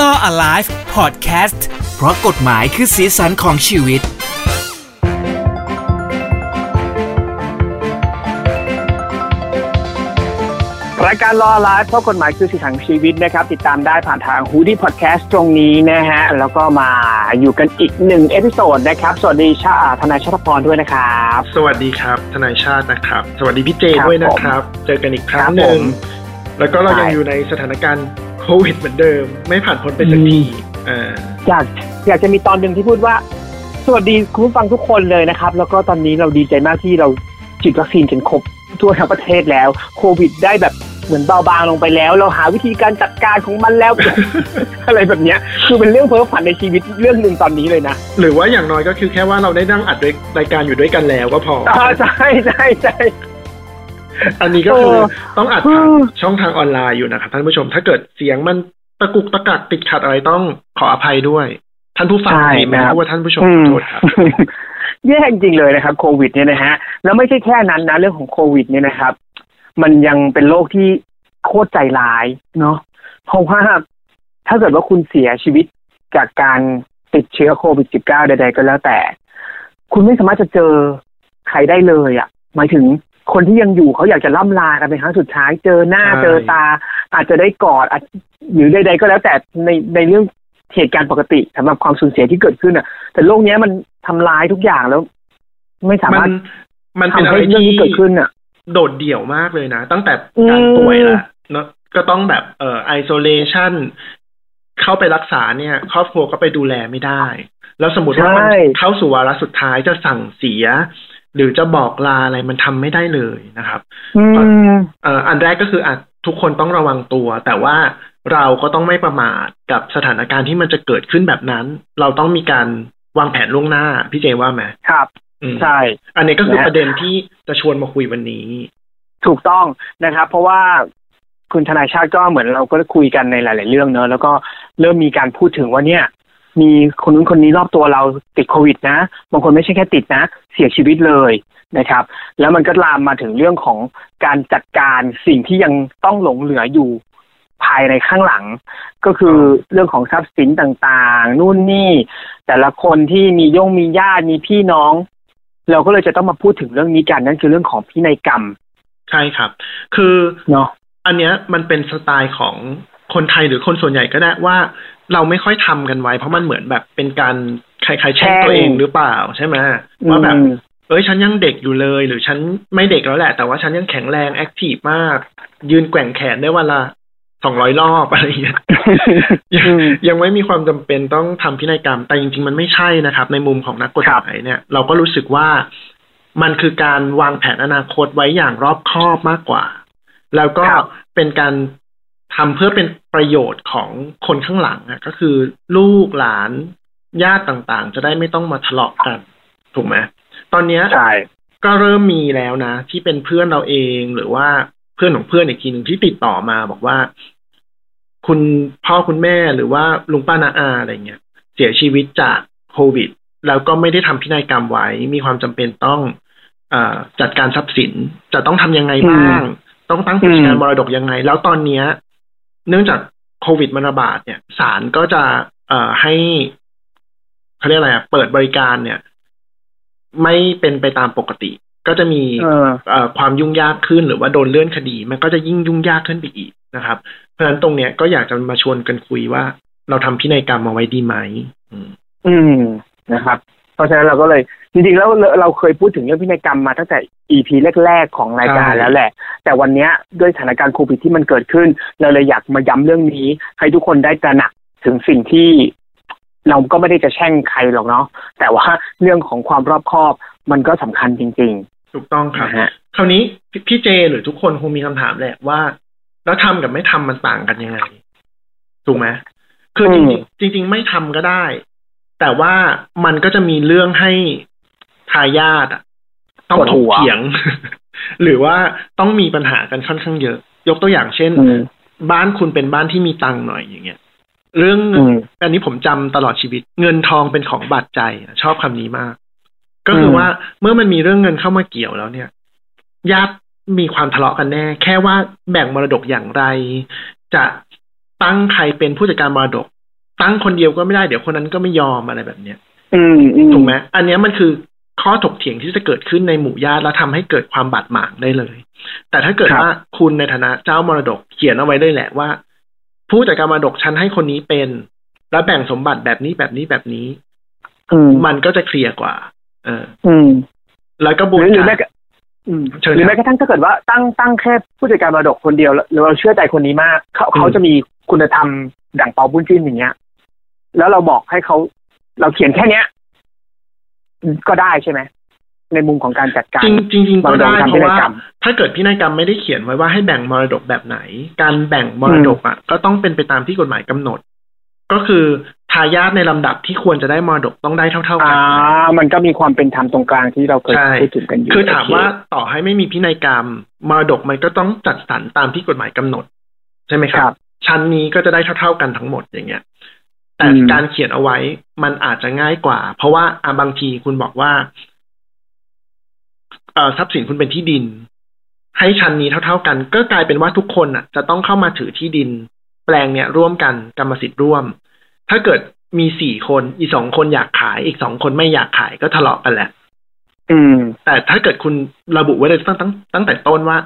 Law Alive Podcast เพราะกฎหมายคือสีสันของชีวิต รายการรอไลฟ์เพราะกฎหมายคือสิ่งของชีวิตนะครับ ติดตามได้ผ่านทางฮูดี้พอดแคสต์ตรงนี้นะฮะ แล้วก็มาอยู่กันอีกหนึ่งเอพิโซดนะครับ สวัสดีชาทนายชัตพรด้วยนะครับ สวัสดีครับ ทนายชาตินะครับ สวัสดีพี่เจครับด้วยนะครับ เจอกันอีกครั้คงรับหนึ่ง ผม แล้วก็เรายังใช่ อยู่ในสถานการณ์โควิดเหมือนเดิม ไม่ผ่านพ้นไปสักอืมทีอ่าอยากอยากจะมีตอนหนึ่งที่พูดว่า สวัสดีคุณผู้ฟังทุกคนเลยนะครับ แล้วก็ตอนนี้เราดีใจมากที่เราฉีดวัคซีนกันครบทั่วทั้งประเทศแล้ว โควิดได้แบบเหมือนเบาบางลงไปแล้ว เราหาวิธีการจัดการของมันแล้ว อะไรแบบเนี้ย คือเป็นเรื่องเพ้อฝันในชีวิตเรื่องหนึ่งตอนนี้เลยนะ หรือว่าอย่างน้อยก็คือแค่ว่าเราได้นั่งอัดรายการอยู่ด้วยกันแล้วก็พออ่าใช่ใช่ใช่ อันนี้ก็คือเออต้องอัดผ่านเออช่องทางออนไลน์อยู่นะครับท่านผู้ชม ถ้าเกิดเสียงมันตะกุกตะกักติดขัดอะไรต้องขออภัยด้วย ท่านผู้ฟังใช่ไม่ครับรู้ว่าท่านผู้ชมอืขอมโทษครับแย่จริงเลยนะครับโควิดเนี่ยนะฮะแล้วไม่ใช่แค่นั้นนะเรื่องของโควิดเนี่ยนะครับ มันยังเป็นโรคที่โคตรใจร้ายเนาะเพราะว่าถ้าเกิดว่าคุณเสียชีวิตจากการติดเชื้อโควิด -19 ใด ๆ ก็แล้วแต่ คุณไม่สามารถจะเจอใครได้เลยอะ่ะ หมายถึง คนที่ยังอยู่เขาอยากจะล่ำลากันเป็นครั้งสุดท้ายเจอหน้าใช่เจอตา อาจจะได้กอดอาจหรือใดๆก็แล้วแต่ในในเรื่องเหตุการณ์ปกติสำหรับความสูญเสียที่เกิดขึ้นอะ แต่โลกเนี้ยมันทำร้ายทุกอย่างแล้ว ไม่สามัมารถนมันเป็นทำอะไรให้เรื่องที่ที่เกิดขึ้นอะ โดดเดี่ยวมากเลยนะ ตั้งแต่อืมการป่วยละเนาะก็ต้องแบบเอ่อไอโซเลชันเข้าไปรักษาเนี่ย ครอบครัวก็ไปดูแลไม่ได้ แล้วสมมติว่ามันใช่เข้าสู่วาระสุดท้ายจะสั่งเสีย หรือจะบอกลาอะไรมันทำไม่ได้เลยนะครับอืมเอ่ออันแรกก็คืออะทุกคนต้องระวังตัว แต่ว่าเราก็ต้องไม่ประมาทกับสถานการณ์ที่มันจะเกิดขึ้นแบบนั้น เราต้องมีการวางแผนล่วงหน้า พี่เจว่าไหมครับอืมใช่ อันนี้ก็คือนะประเด็นที่จะชวนมาคุยวันนี้ ถูกต้องนะครับ เพราะว่าคุณทนายชาติก็เหมือนเราก็คุยกันในหลาย ๆ เรื่องเนอะแล้วก็เริ่มมีการพูดถึงว่าเนี่ย มีคนนู้นคนนี้รอบตัวเราติดโควิดนะ บางคนไม่ใช่แค่ติดนะ เสียชีวิตเลยนะครับ แล้วมันก็ลามมาถึงเรื่องของการจัดการสิ่งที่ยังต้องหลงเหลืออยู่ภายในข้างหลัง ก็คือเรื่องของทรัพย์สินต่างๆ นู่นนี่ แต่ละคนที่มีย่งมีญาติมีพี่น้อง เราก็เลยจะต้องมาพูดถึงเรื่องนี้กันนั่นคือเรื่องของพินัยกรรม ใช่ครับ คือเนาะอันเนี้ยมันเป็นสไตล์ของ คนไทยหรือคนส่วนใหญ่ก็ได้ว่าเราไม่ค่อยทำกันไว้ เพราะมันเหมือนแบบเป็นการคล้ายๆแช่งตัวเองหรือเปล่าใช่ไหมว่าแบบอืมเอ้ยฉันยังเด็กอยู่เลย หรือฉันไม่เด็กแล้วแหละ แต่ว่าฉันยังแข็งแรง active มาก ยืนแกว่งแขนได้วันละสองร้อยรอบอะไรอย่างเงี้ยยังอืมยังไม่มีความจำเป็นต้องทำพินัยกรรม แต่จริงๆมันไม่ใช่นะครับ ในมุมของนักกฎหมายเนี่ย เราก็รู้สึกว่ามันคือการวางแผนอนาคตไว้อย่างรอบคอบมากกว่า แล้วก็ครับเป็นการทำเพื่อเป็น ประโยชน์ของคนข้างหลังอะก็คือลูกหลานญาติต่างๆ จะได้ไม่ต้องมาทะเลาะกัน ถูกไหมตอนเนี้ยใช่ก็เริ่มมีแล้วนะ ที่เป็นเพื่อนเราเองหรือว่าเพื่อนของเพื่อนอีกทีหนึ่งที่ติดต่อมาบอกว่า คุณพ่อคุณแม่หรือว่าลุงป้านาอาอะไรเงี้ยเสียชีวิตจากโควิด แล้วก็ไม่ได้ทำพินัยกรรมไว้ มีความจำเป็นต้องเออจัดการทรัพย์สินจะต้องทำยังไงบ้าง ต้องตั้งกิจการอืมมรดกยังไง แล้วตอนเนี้ย เนื่องจากโควิดมันระบาดเนี่ยศาลก็จะเอ่อให้เขาเรียกอะไรอะเปิดบริการเนี่ย ไม่เป็นไปตามปกติ ก็จะมีเออเอ่อความยุ่งยากขึ้นหรือว่าโดนเลื่อนคดี มันก็จะยิ่งยุ่งยากขึ้นไปอีกนะครับ เพราะฉะนั้นตรงเนี้ยก็อยากจะมาชวนกันคุยว่า เราทำพินัยกรรมมาไว้ดีไหมอืมอืมนะครับ เพราะฉะนั้นเราก็เลยจริงๆแล้วเราเราเคยพูดถึงเรื่องพินัยกรรมมาตั้งแต่ EP แรกๆของรายการใช่แล้วแหละ แต่วันเนี้ยด้วยสถานการณ์โควิดที่มันเกิดขึ้น เราเลยอยากมาย้ำเรื่องนี้ ให้ทุกคนได้ตระหนักถึงสิ่งที่เราก็ไม่ได้จะแช่งใครหรอกเนาะแต่ว่าเรื่องของความรอบคอบมันก็สำคัญจริงถูกต้องๆครับนะฮะคราวนี้พี่พี่เจหรือทุกคนคงมีคำถามแหละว่า แล้วทำกับไม่ทำมันต่างกันยังไงถูกไหมคือจอืริงมๆจริงๆไม่ทำก็ได้ แต่ว่ามันก็จะมีเรื่องให้ทายาทอะต้องถกเถียง หรือว่าต้องมีปัญหากันค่อนข้างเยอะ ยกตัวอย่างเช่นอืมบ้านคุณเป็นบ้านที่มีตังค์หน่อยอย่างเงี้ยเรื่องอืมอันนี้ผมจำตลอดชีวิต เงินทองเป็นของบาดใจอะชอบคำนี้มาก ก็คืออมว่าเมื่อมันมีเรื่องเงินเข้ามาเกี่ยวแล้วเนี่ย ญาติมีความทะเลาะกันแน่ แค่ว่าแบ่งมรดกอย่างไร จะตั้งใครเป็นผู้จัดการมรดก ตั้งคนเดียวก็ไม่ได้เดี๋ยวคนนั้นก็ไม่ยอมอะไรแบบเนี้ยอืมอืมถูกไหมอันเนี้ยมันคือข้อถกเถียงที่จะเกิดขึ้นในหมู่ญาติแล้วทำให้เกิดความบาดหมางได้เลย แต่ถ้าเกิดว่าคุณในฐานะเจ้ามรดกเขียนเอาไว้เลยแหละว่า ผู้จัดการมรดกฉันให้คนนี้เป็น แล้วแบ่งสมบัติแบบนี้แบบนี้แบบนี้อืมมันก็จะเคลียร์กว่า เออ อืม แล้วกระบหวนรือหรือการแม้กระอืมเชิญหรือคแม้รับกระทั่งถ้าเกิดว่าตั้งตั้งแค่ผู้จัดการมรดกคนเดียวแล้วแล้วเราเชื่อใจคนนี้มาก เขาอืมเขาจะมีคุณธรรมดั่งเปาบุญจิ้นอย่างเงี้ย แล้วเราบอกให้เขาเราเขียนแค่เนี้ย ก็ได้ใช่ไหมในมุมของการจัดการจริงจริงจริงก็ได้บางเพโดนทำพิราะนัยว่ากรรมถ้าเกิดพินัยกรรมไม่ได้เขียนไว้ว่าให้แบ่งมรดกแบบไหน การแบ่งมรดกอะ ก็ต้องเป็นไปตามที่กฎหมายกำหนด ก็คือทายาทในลำดับที่ควรจะได้มรดกต้องได้เท่าๆกัอ่ามันก็มีความเป็นธรรมตรงกลางที่เราเคยใช่พูดถึงกันอยู่คือถามโเว่าต่อให้ไม่มีพินัยกรรมมรดกมันก็ต้องจัดสรรตามที่กฎหมายกำหนด ใช่ไหมคครัรับบชั้นนี้ก็จะได้เท่าๆกันทั้งหมดอย่างเงี้ย แต่อืมการเขียนเอาไว้มันอาจจะง่ายกว่า เพราะว่าอะบางทีคุณบอกว่าเอ่อทรัพย์สินคุณเป็นที่ดิน ให้ชั้นนี้เท่า ๆกัน ก็กลายเป็นว่าทุกคนอะ จะต้องเข้ามาถือที่ดิน แปลงเนี้ยร่วมกันกรรมสิทธิ์ร่วม ถ้าเกิดมีสี่คนอีกสองคนอยากขาย อีกสองคนไม่อยากขายก็ทะเลาะกันแหละอืม แต่ถ้าเกิดคุณระบุไว้เลยตั้งตั้งตั้งแต่ต้นว่า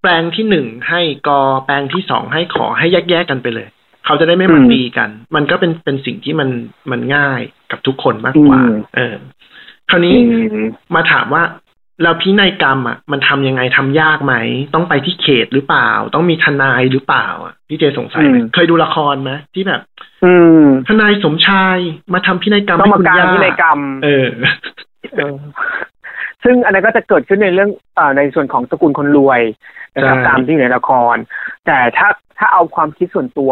แปลงที่หนึ่งให้กอแปลงที่สองให้ขอให้แยกแยกๆกันไปเลย เขาจะได้ไม่มาอืมตีกัน มันก็เป็นเป็นสิ่งที่มันมันง่ายกับทุกคนมากกว่าอืมเออ คราวนี้อืมมาถามว่าเราพินัยกรรมอะมันทำยังไงทำยากไหม ต้องไปที่เขตหรือเปล่า ต้องมีทนายหรือเปล่าอะพี่เจสงสัยไหมอืมเคยดูละครไหมที่แบบ อืมทนายสมชายมาทำพินัยกรรมต้องให้มาคุณการย่าพินัยกรรมเออเออซึ่งอันนั้นก็จะเกิดขึ้นในเรื่องเอ่อในส่วนของตระกูลคนรวยนะครับใช่ตามที่อยู่ในละคร แต่ถ้าถ้าเอาความคิดส่วนตัว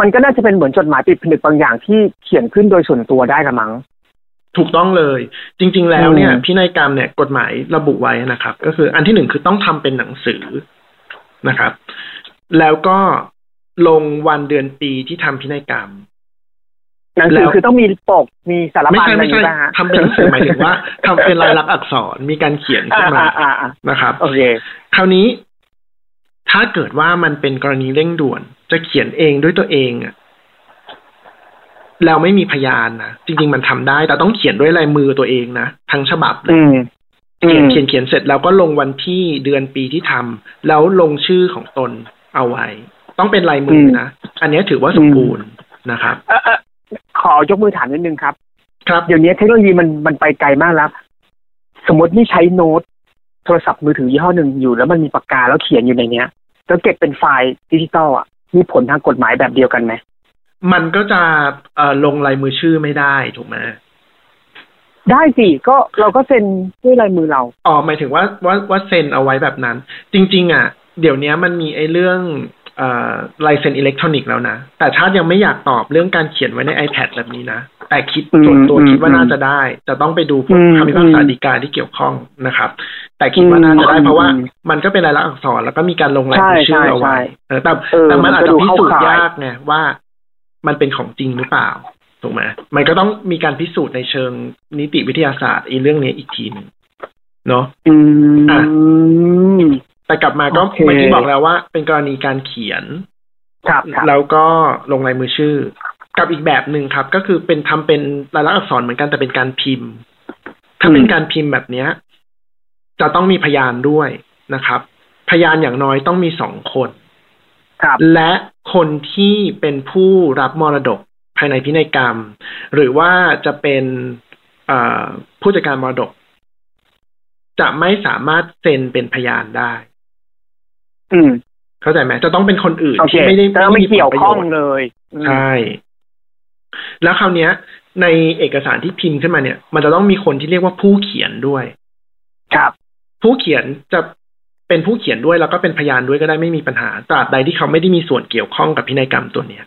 มันก็น่าจะเป็นเหมือนจดหมายปิดผนึกบางอย่างที่เขียนขึ้นโดยส่วนตัวได้ละมั้งถูกต้องเลย จริง ๆ แล้วเนี่ยอืมพินัยกรรมเนี่ยกฎหมายระบุไว้นะครับ ก็คืออันที่หนึ่งคือต้องทำเป็นหนังสือนะครับ แล้วก็ลงวันเดือนปีที่ทำพินัยกรรมหนังสือแล้วคือต้องมีปกมีสารไม่บัญใช่อะไรไม่อย่างใช่นี้ป่ะฮะทำเป็นหนังสือหมายถึงว่าทำเป็นลายลักษณ์อักษรมีการเขียนขึ้อ่านมาอ่าอ่าอ่านะครับโอเคคราวนี้ ถ้าเกิดว่ามันเป็นกรณีเร่งด่วน จะเขียนเองด้วยตัวเองอะแล้วไม่มีพยานนะจริง ๆ มันทำได้ แต่ต้องเขียนด้วยลายมือตัวเองนะทั้งฉบับเลยอืมเขียนอืมเขียนเขียนเสร็จแล้วก็ลงวันที่เดือนปีที่ทำแล้วลงชื่อของตนเอาไว้ ต้องเป็นลายมือนะอันนี้ถือว่าสมบูรณ์นะครับเอ่อเอ่อขอยกมือถามนิดนึงครับ ครับเดี๋ยวนี้เทคโนโลยีมันมันไปไกลมากแล้ว สมมตินี่ใช้โน้ต โทรศัพท์มือถือยี่ห้อหนึ่งอยู่ แล้วมันมีปากกาแล้วเขียนอยู่ในเนี้ย แล้วเก็บเป็นไฟล์ดิจิตอลอะมีผลทางกฎหมายแบบเดียวกันไหมมันก็จะเอ่อลงลายมือชื่อไม่ได้ถูกไหมได้สิก็เราก็เซ็นด้วยลายมือเราอ๋อหมายถึงว่าว่าว่าเซ็นเอาไว้แบบนั้น จริง ๆ อะ เดี๋ยวนี้มันมีไอ้เรื่องเอ่อ ลายเซ็นอิเล็กทรอนิกส์แล้วนะ แต่ชาติยังไม่อยากตอบเรื่องการเขียนไว้ใน iPad แบบนี้นะ แต่คิดอืมส่วนตัวอืมคิดว่าน่าจะได้ จะต้องไปดูพวกอืมคำพิพากษาอืมฎีกาที่เกี่ยวข้องนะครับ แต่คิดว่าน่าจะได้อืมเพราะว่าอืมมันก็เป็นลายลักษณ์อักษรแล้วก็มีการลงลายมือชื่อเอาไว้ใช่เออแต่เออแต่มันอาจมันก็จะดูพิสูจน์เข้าข่ายยากไงว่ามันเป็นของจริงหรือเปล่าถูกไหมมันก็ต้องมีการพิสูจน์ในเชิงนิติวิทยาศาสตร์อีเรื่องนี้อีกทีหนึ่งเนาะอืมอะ แต่กลับมาก็โอเคเมื่อกี้บอกแล้วว่า เป็นกรณีการเขียนครับครับแล้วก็ลงลายมือชื่อ กับอีกแบบหนึ่งครับ ก็คือเป็นทำเป็นลายลักษณ์อักษรเหมือนกันแต่เป็นการพิมพ์ ถ้าเป็นการพิมพ์แบบเนี้ย จะต้องมีพยานด้วยนะครับ พยานอย่างน้อยต้องมีสองคนครับและคนที่เป็นผู้รับมรดกภายในพินัยกรรม หรือว่าจะเป็นเอ่อผู้จัดการมรดก จะไม่สามารถเซ็นเป็นพยานได้ อืมเข้าใจไหมจะต้องเป็นคนอื่นโอเคที่ไม่ได้แต่ไม่มีผลเกี่ยวประข้โยองชน์เลยอืมใช่แล้วคราวเนี้ย ในเอกสารที่พิมพ์ขึ้นมาเนี่ย มันจะต้องมีคนที่เรียกว่าผู้เขียนด้วย ครับ ผู้เขียนจะเป็นผู้เขียนด้วยแล้วก็เป็นพยานด้วยก็ได้ไม่มีปัญหาตราบใดที่เขาไม่ได้มีส่วนเกี่ยวข้องกับพินัยกรรมตัวเนี้ย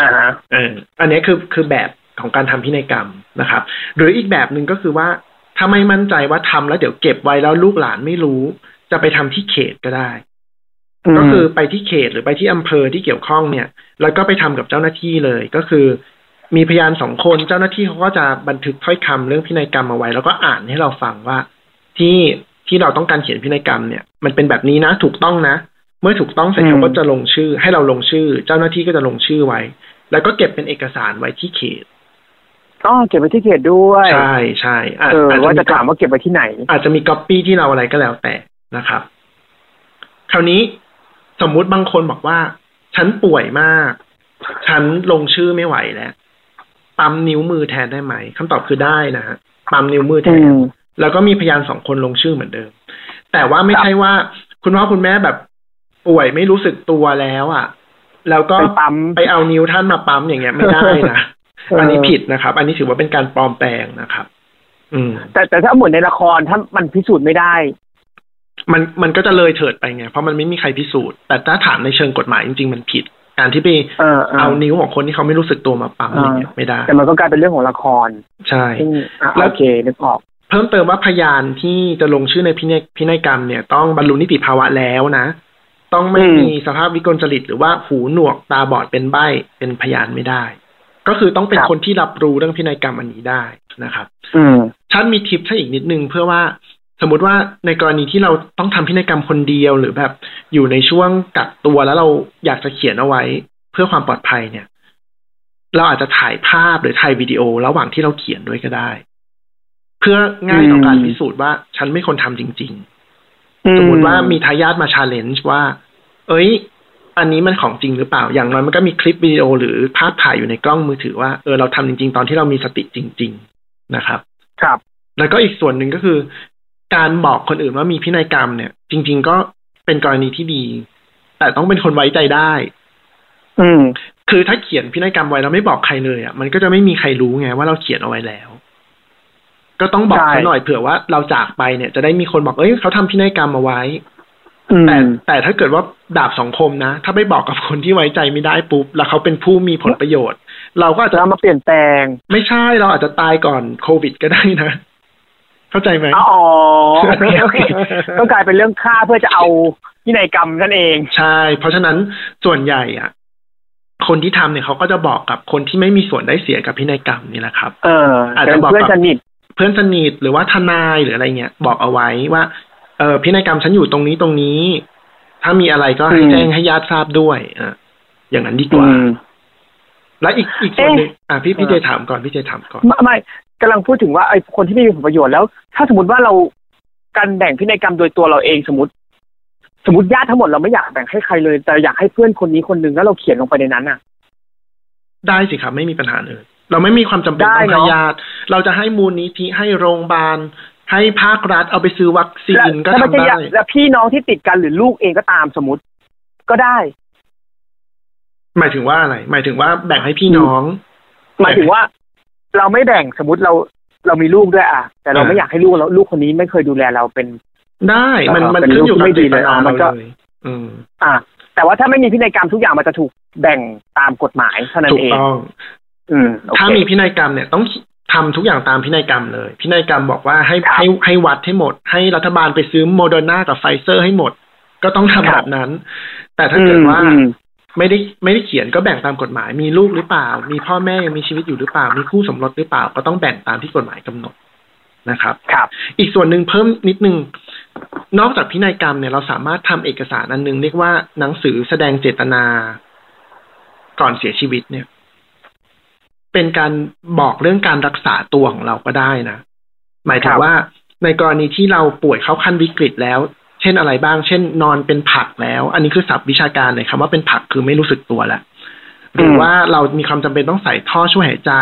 อ่าฮะเอออันนี้คือคือแบบของการทำพินัยกรรมนะครับ หรืออีกแบบหนึ่งก็คือว่าถ้าไม่มั่นใจว่าทำแล้วเดี๋ยวเก็บไว้แล้วลูกหลานไม่รู้ จะไปทำที่เขตก็ได้ ก็คือไปที่เขตหรือไปที่อำเภอที่เกี่ยวข้องเนี่ย แล้วก็ไปทำกับเจ้าหน้าที่เลยก็คือ มีพยานสองคนเจ้าหน้าที่เขาก็จะบันทึกถ้อยคำเรื่องพินัยกรรมเอาไว้ แล้วก็อ่านให้เราฟังว่าที่ที่เราต้องการเขียนพินัยกรรมเนี่ยมันเป็นแบบนี้นะถูกต้องนะ เมื่อถูกต้องเสร็จอืมเขาก็จะลงชื่อ ให้เราลงชื่อ เจ้าหน้าที่ก็จะลงชื่อไว้ แล้วก็เก็บเป็นเอกสารไว้ที่เขตอ๋อเก็บไว้ที่เขตด้วยใช่ใช่อาจเอออาจว่าจะจะถามว่าเก็บไว้ที่ไหน อาจจะมีก๊อปปี้ที่เราอะไรก็แล้วแต่นะครับ คราวนี้ สมมุติบางคนบอกว่า ฉันป่วยมาก ฉันลงชื่อไม่ไหวแล้วปั๊มนิ้วมือแทนได้ไหมคำตอบคือได้นะฮะปั๊มนิ้วมือแทอืนมแล้วก็มีพยานสองคนลงชื่อเหมือนเดิม แต่ว่าไม่ครับใช่ว่า คุณพ่อคุณแม่แบบป่วยไม่รู้สึกตัวแล้วอะ แล้วก็ไปปั๊มไปเอานิ้วท่านมาปั๊มอย่างเงี้ยไม่ได้นะเอออัอันนี้ผิดนะครับ อันนี้ถือว่าเป็นการปลอมแปลงนะครับ อืม แต่แต่ถ้าเหมือนในละครถ้ามันพิสูจน์ไม่ได้ มันมันก็จะเลยเถิดไปไง เพราะมันไม่มีใครพิสูจน์ แต่ถ้าถามในเชิงกฎหมายจริงๆ มันผิด การที่ไปเออเออเอานิ้วของคนที่เขาไม่รู้สึกตัวมาปั๊มอะไรเงี้ยไม่ได้ แต่มันก็กลายเป็นเรื่องของละคร ใช่ซึ่งอะแล้วโอเคนึกออกเพิ่มเติมว่าพยานที่จะลงชื่อในพินัยพินัยกรรมเนี่ย ต้องบรรลุนิติภาวะแล้วนะ ต้องไม่อืมมีสภาพวิกลจริต หรือว่าหูหนวกตาบอดเป็นใบ้เป็นพยานไม่ได้ ก็คือต้องเป็นคนที่รับรู้เรื่องพินัยกรรมอันนี้ได้นะครับ อืมชาติมีทิปให้อีกนิดนึงเพื่อว่า สมมุติว่าในกรณีที่เราต้องทำพินัยกรรมคนเดียวหรือแบบ อยู่ในช่วงกักตัวแล้วเราอยากจะเขียนเอาไว้เพื่อความปลอดภัยเนี่ย เราอาจจะถ่ายภาพหรือถ่ายวิดีโอระหว่างที่เราเขียนด้วยก็ได้ เพื่อง่ายต่อการอืมพิสูจน์ว่าฉันเป็นคนทำจริงอืๆสมมติว่ามีทายาทมา challenge ว่า เอ้ย อันนี้มันของจริงหรือเปล่า อย่างน้อยมันก็มีคลิปวิดีโอหรือภาพถ่ายอยู่ในกล้องมือถือว่าเออเราทำจริง ๆ ตอนที่เรามีสติจริง ๆ นะครับ ครับแล้วก็อีกส่วนหนึ่งก็คือ การบอกคนอื่นว่ามีพินัยกรรมเนี่ย จริง ๆ ก็เป็นกรณีที่ดี แต่ต้องเป็นคนไว้ใจได้ อืม คือถ้าเขียนพินัยกรรมไว้แล้วไม่บอกใครเลยอะมันก็จะไม่มีใครรู้ไงว่าเราเขียนเอาไว้แล้ว ก็ต้องบอกใช่เขาหน่อยเผื่อว่าเราจากไปเนี่ย จะได้มีคนบอกเอ้ยเขาทำพินัยกรรมเอาไว้อืมแต่แต่ถ้าเกิดว่าดาบสองคมนะ ถ้าไม่บอกกับคนที่ไว้ใจไม่ได้ปุ๊บ แล้วเขาเป็นผู้มีผลประโยชน์ เราก็อาจจะจะมาเปลี่ยนแปลง ไม่ใช่เราอาจจะตายก่อนโควิดก็ได้นะ เข้าใจไหมอ๋อโอเคโอเคก็กลายเป็นเรื่องฆ่าเพื่อจะเอาพินัยกรรมนั่นเอง ใช่ เพราะฉะนั้นส่วนใหญ่อะคนที่ทำเนี่ยเขาก็จะบอกกับคนที่ไม่มีส่วนได้เสียกับพินัยกรรมนี่แหละครับ เออ อาจเป็จะนบอกเพื่อนกับสนิทเพื่อนสนิทหรือว่าทนายหรืออะไรเงี้ย บอกเอาไว้ว่า เออพินัยกรรมฉันอยู่ตรงนี้ตรงนี้ ถ้ามีอะไรก็ให้อืมแจ้งให้ญาติทราบด้วยอะอย่างนั้นดีกว่าอืมและอีกอีกส่วนหนึ่งเอ๊ะอะพี่พี่เอเจอถามก่อนพี่เจถามก่อนไม่ไม่ กำลังพูดถึงว่าไอ้คนที่ไม่มีผลประโยชน์แล้ว ถ้าสมมติว่าเราการแบ่งพินัยกรรมโดยตัวเราเองสมมติ สมมติญาติทั้งหมดเราไม่อยากแบ่งให้ใครเลย แต่อยากให้เพื่อนคนนี้คนหนึ่งแล้วเราเขียนลงไปในนั้นอะ ได้สิครับไม่มีปัญหาเลยเราไม่มีความจำเป็นได้ต้องให้เนอะญาติเราจะให้มูลนิธิให้โรงพยาบาลให้ภาครัฐเอาไปซื้อวัคซีและนก็แล้วมันทำจะได้อยากแล้วพี่น้องที่ติดกันหรือลูกเองก็ตามสมมติก็ได้ หมายถึงว่าอะไร หมายถึงว่าแบ่งให้พี่น้อง หมายถึงว่า เราไม่แบ่งสมมติเราเรามีลูกด้วยอะ แต่เราอ่าไม่อยากให้ลูกเราลูกคนนี้ไม่เคยดูแลเราเป็น ได้มันเออมันเป็นขึ้นอยู่ลูกที่กับไม่เจดีตเลยนาอะมัเรานก็เลยอืมอะแต่ว่าถ้าไม่มีพินัยกรรมทุกอย่างมันจะถูกแบ่งตามกฎหมายเท่านั้นถูกเองต้ออืมโอเคถ้ามีพินัยกรรมเนี่ยต้องทำทุกอย่างตามพินัยกรรมเลย พินัยกรรมบอกว่าให้ครับให้ให้วัดให้หมด ให้รัฐบาลไปซื้อโมเดอร์นากับไฟเซอร์ให้หมด ก็ต้องทำแบบนั้นครับ แต่ถ้าเกิดว่าอืม ไม่ได้ไม่ได้เขียนก็แบ่งตามกฎหมาย มีลูกหรือเปล่า มีพ่อแม่ยังมีชีวิตอยู่หรือเปล่า มีคู่สมรสหรือเปล่า ก็ต้องแบ่งตามที่กฎหมายกำหนดนะครับครับ อีกส่วนหนึ่งเพิ่มนิดนึงนอกจากพินัยกรรมเนี่ยเราสามารถทำเอกสารอันหนึงเรียกว่าหนังสือแสดงเจตนา ก่อนเสียชีวิตเนี่ย เป็นการบอกเรื่องการรักษาตัวของเราก็ได้นะหมายถึคงรับว่าในกรณีที่เราป่วยเข้าขั้นวิกฤตแล้ว เช่นอะไรบ้าง เช่น นอนเป็นผักแล้ว อันนี้คือศัพท์วิชาการเลยคำว่าเป็นผักคือไม่รู้สึกตัวแล้วหรือว่าเรามีความจำเป็นต้องใส่ท่อช่วยหายใจ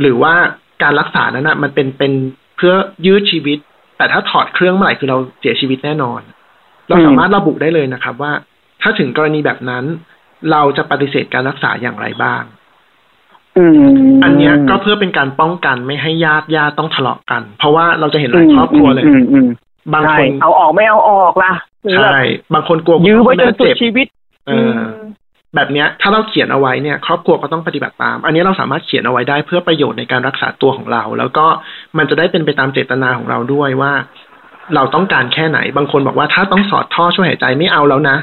หรือว่าการรักษานั้นนะมันเป็นเป็นเพื่อยืดชีวิต แต่ถ้าถอดเครื่องเมื่อไหร่คือเราเสียชีวิตแน่นอน เราสามารถระบุได้เลยนะครับ ว่า ถ้าถึงกรณีแบบนั้น เราจะปฏิเสธการรักษาอย่างไรบ้างอืมอันเนี้ยก็เพื่อเป็นการป้องกันไม่ให้ญาติญาติต้องทะเลาะกัน เพราะว่าเราจะเห็นหลายครอบครัวเลยอืมอืม บางใช่คนเอาออกไม่เอาออกล่ะหรือแบบใช่บางคนกลัวยื้อไว้จนสุดเจ็บชีวิตเอออแบบเนี้ยถ้าเราเขียนเอาไว้เนี่ย ครอบครัวก็ต้องปฏิบัติตาม อันนี้เราสามารถเขียนเอาไว้ได้เพื่อประโยชน์ในการรักษาตัวของเรา แล้วก็มันจะได้เป็นไปตามเจตนาของเราด้วยว่า เราต้องการแค่ไหน บางคนบอกว่าถ้าต้องสอดท่อช่วยหายใจไม่เอาแล้วนะ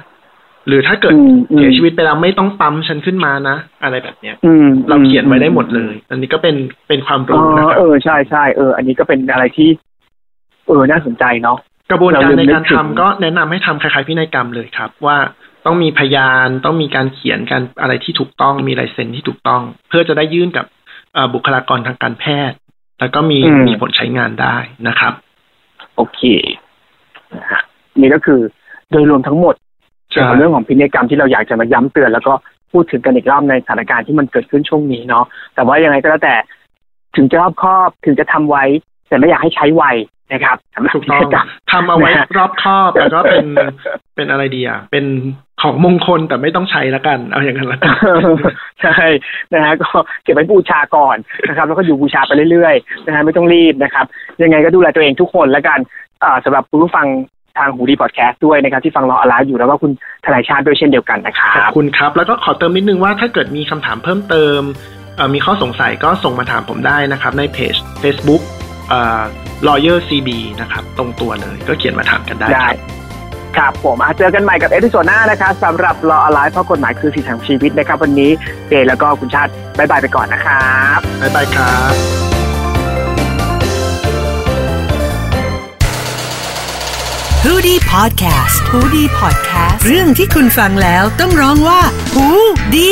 หรือถ้าเกิดอืมอืมเสียชีวิตไปแล้วไม่ต้องปั๊มฉันขึ้นมานะ อะไรแบบเนี้ยอืมเราเขียนไว้ได้หมดเลย อันนี้ก็เป็นเป็นความอ๋รู้นะอครับเออใช่ใช่เออ อันนี้ก็เป็นอะไรที่ เออน่าสนใจเนาะกระบวนการในการเราลืมนึกถึทำงก็แนะนำให้ทำคล้ายๆพินัยกรรมเลยครับ ว่าต้องมีพยานต้องมีการเขียนการอะไรที่ถูกต้องมีลายเซ็นที่ถูกต้อง เพื่อจะได้ยื่นกับเอ่อบุคลากรทางการแพทย์ แล้วก็มีอืมมีผลใช้งานได้นะครับ โอเคนะฮะนี่ก็คือโดยรวมทั้งหมดเกี่ยวกับเรื่องของพินัยกรรมที่เราอยากจะมาย้ำเตือนแล้วก็พูดถึงกันอีกรอบในสถานการณ์ที่มันเกิดขึ้นช่วงนี้เนาะแต่ว่ายังไงก็แล้วแต่ถึงจะรอบครอบถึงจะทำไว้ แต่ไม่อยากให้ใช้ไวนะครับสำหรับถูกพิต้อนังยกรรมทำเอาไว้นะฮะรอบครอบแล้วก็เป็นเป็นอะไรดีอะเป็นของมงคลแต่ไม่ต้องใช้ละกัน เอาอย่างนั้นละกันใช่นะฮะก็เก็บไว้บูชาก่อนนะครับ แล้วก็อยู่บูชาไปเรื่อยๆนะฮะไม่ต้องรีบนะครับ ยังไงก็ดูแลตัวเองทุกคนแล้วกันอ่าสำหรับคุณผู้ฟังทางหูดีพอดแคสต์ด้วยนะครับ ที่ฟังรออะไรอยู่แล้วก็คุณทนายชาติด้วยเช่นเดียวกันนะครัขอบบคุณครับ แล้วก็ขอเติมนิดนึงว่าถ้าเกิดมีคำถามเพิ่มเติมเอ่อมีข้อสงสัยก็ส่งมาถามผมได้นะครับ ในเพจ Facebook เอ่อ lawyer cb นะครับ ตรงตัวเลยก็เขียนมาถามกันได้ได้ครับครับผมอะเจอกันใหม่กับ episode หน้านะครับสำหรับ Law Alive เพราะกฎหมายคือสิทธิของชีวิตนะครับ วันนี้เจแล้วก็คุณชาติบายบายไปก่อนนะครับบ๊ายบายครับ h o ดี้พอดแคสต์ฮูดี้พอดแคสต์เรื่องที่คุณฟังแล้วต้องร้องว่าหูดี